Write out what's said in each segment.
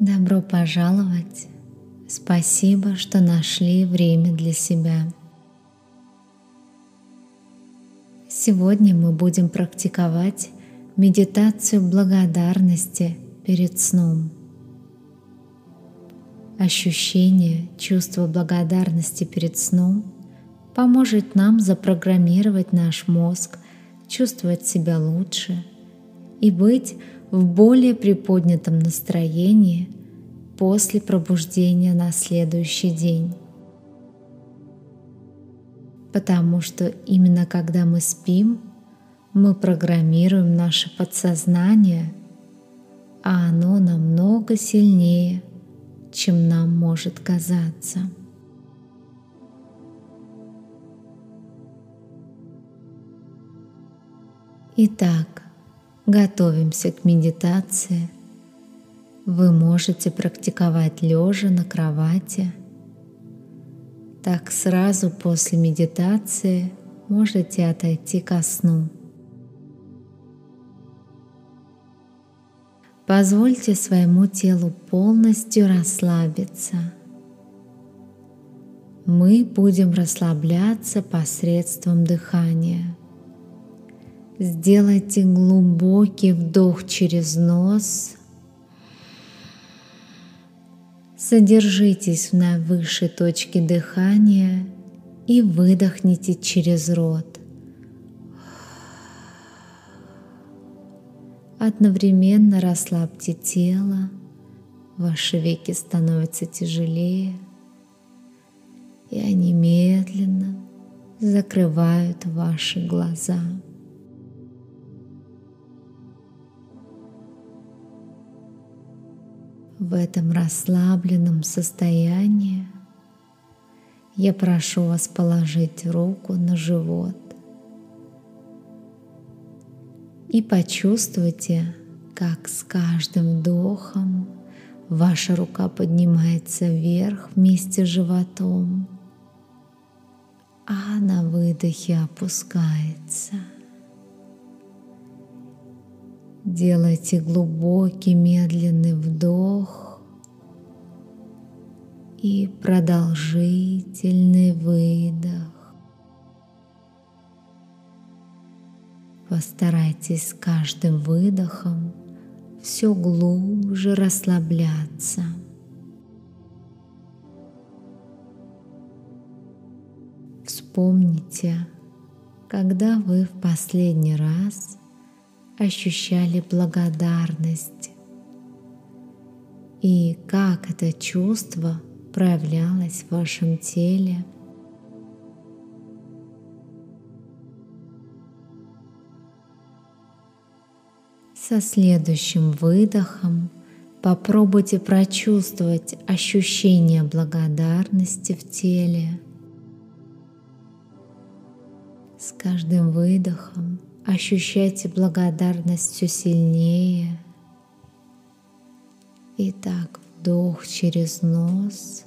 Добро пожаловать! Спасибо, что нашли время для себя. Сегодня мы будем практиковать медитацию благодарности перед сном. Ощущение, чувство благодарности перед сном поможет нам запрограммировать наш мозг, чувствовать себя лучше и быть в более приподнятом настроении после пробуждения на следующий день. Потому что именно когда мы спим, мы программируем наше подсознание, а оно намного сильнее, чем нам может казаться. Итак, готовимся к медитации. Вы можете практиковать лежа на кровати. Так сразу после медитации можете отойти ко сну. Позвольте своему телу полностью расслабиться. Мы будем расслабляться посредством дыхания – Сделайте глубокий вдох через нос. Содержитесь на высшей точке дыхания и выдохните через рот. Одновременно расслабьте тело, ваши веки становятся тяжелее, и они медленно закрывают ваши глаза. В этом расслабленном состоянии. Я прошу вас положить руку на живот. И почувствуйте, как с каждым вдохом ваша рука поднимается вверх вместе с животом, а на выдохе опускается. Делайте глубокий медленный вдох и продолжительный выдох. Постарайтесь с каждым выдохом все глубже расслабляться. Вспомните, когда вы в последний раз ощущали благодарность и как это чувство проявлялось в вашем теле. Со следующим выдохом попробуйте прочувствовать ощущение благодарности в теле. С каждым выдохом Ощущайте благодарность все сильнее. Итак, вдох через нос.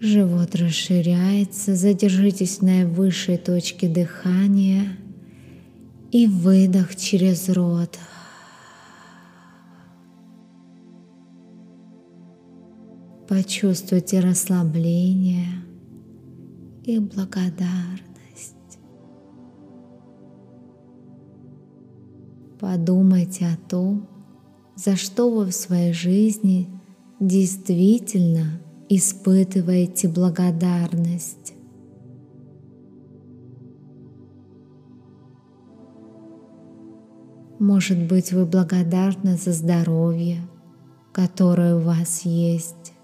Живот расширяется, задержитесь на высшей точке дыхания и выдох через рот. Почувствуйте расслабление и благодарность. Подумайте о том, за что вы в своей жизни действительно испытываете благодарность. Может быть, вы благодарны за здоровье, которое у вас есть.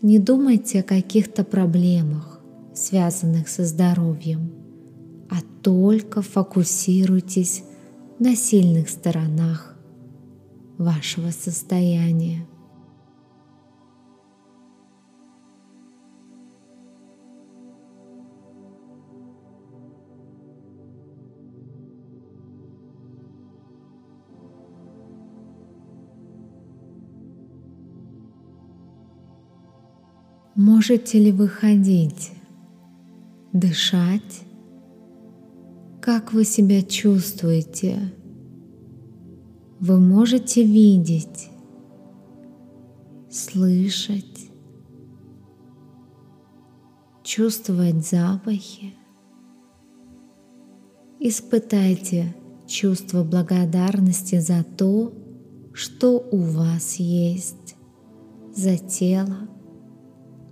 Не думайте о каких-то проблемах, связанных со здоровьем а только фокусируйтесь на сильных сторонах вашего состояния. Можете ли вы ходить, дышать как вы себя чувствуете? вы можете видеть, слышать, чувствовать запахи. Испытайте чувство благодарности за то, что у вас есть, за тело,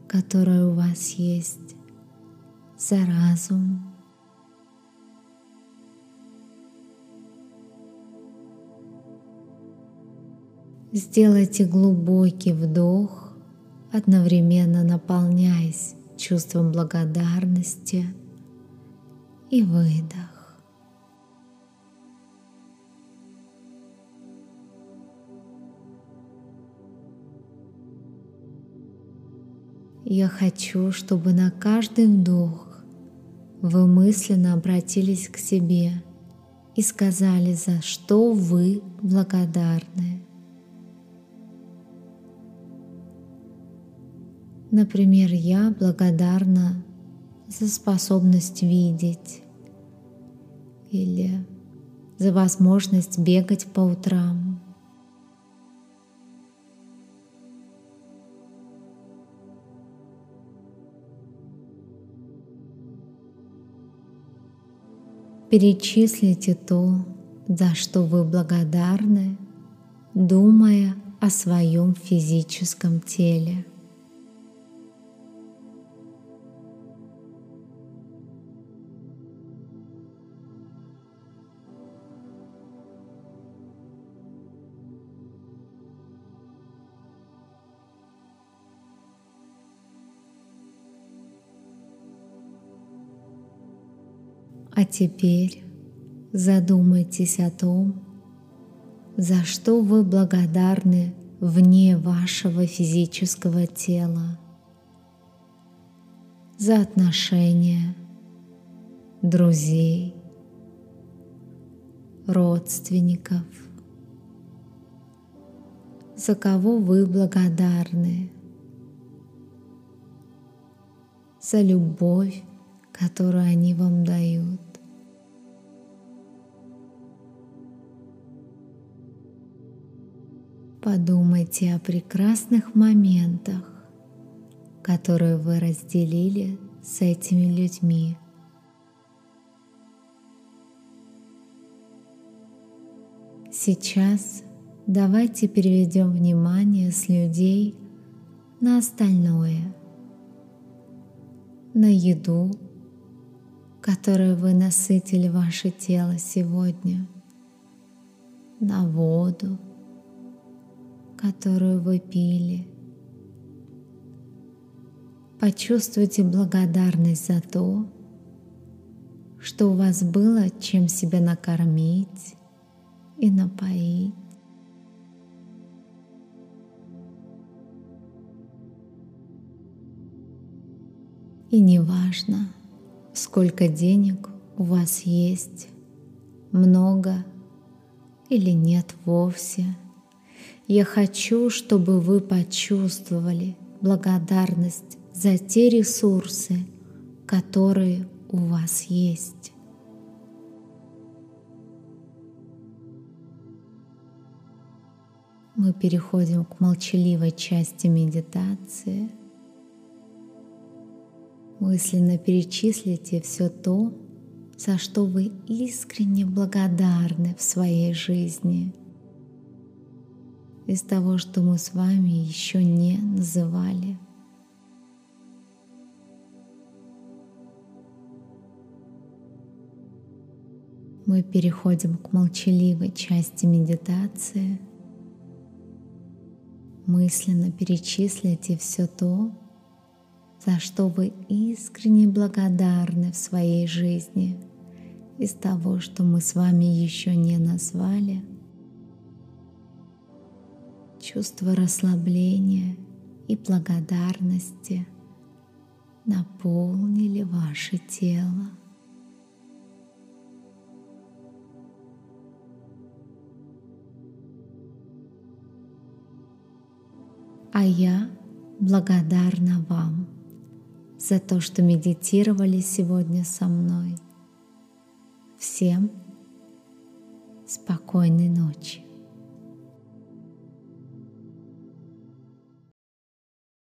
которое у вас есть, за разум. Сделайте глубокий вдох, одновременно наполняясь чувством благодарности и выдох. Я хочу, чтобы на каждый вдох вы мысленно обратились к себе и сказали, за что вы благодарны. Например, я благодарна за способность видеть или за возможность бегать по утрам. Перечислите то, за что вы благодарны, думая о своем физическом теле. А теперь задумайтесь о том, за что вы благодарны вне вашего физического тела, за отношения, друзей, родственников, за кого вы благодарны, за любовь, которую они вам дают. Подумайте о прекрасных моментах, которые вы разделили с этими людьми. Сейчас давайте переведем внимание с людей на остальное, на еду, которой вы насытили ваше тело сегодня, на воду, которую вы пили. Почувствуйте благодарность за то, что у вас было чем себя накормить и напоить. И неважно, сколько денег у вас есть, много или нет вовсе – я хочу, чтобы вы почувствовали благодарность за те ресурсы, которые у вас есть. Мы переходим к молчаливой части медитации. Мысленно перечислите все то, за что вы искренне благодарны в своей жизни – из того, что мы с вами еще не называли. Мы переходим к молчаливой части медитации. Мысленно перечислите все то, за что вы искренне благодарны в своей жизни. Из того, что мы с вами еще не назвали – чувство расслабления и благодарности наполнили ваше тело. А я благодарна вам за то, что медитировали сегодня со мной. Всем спокойной ночи.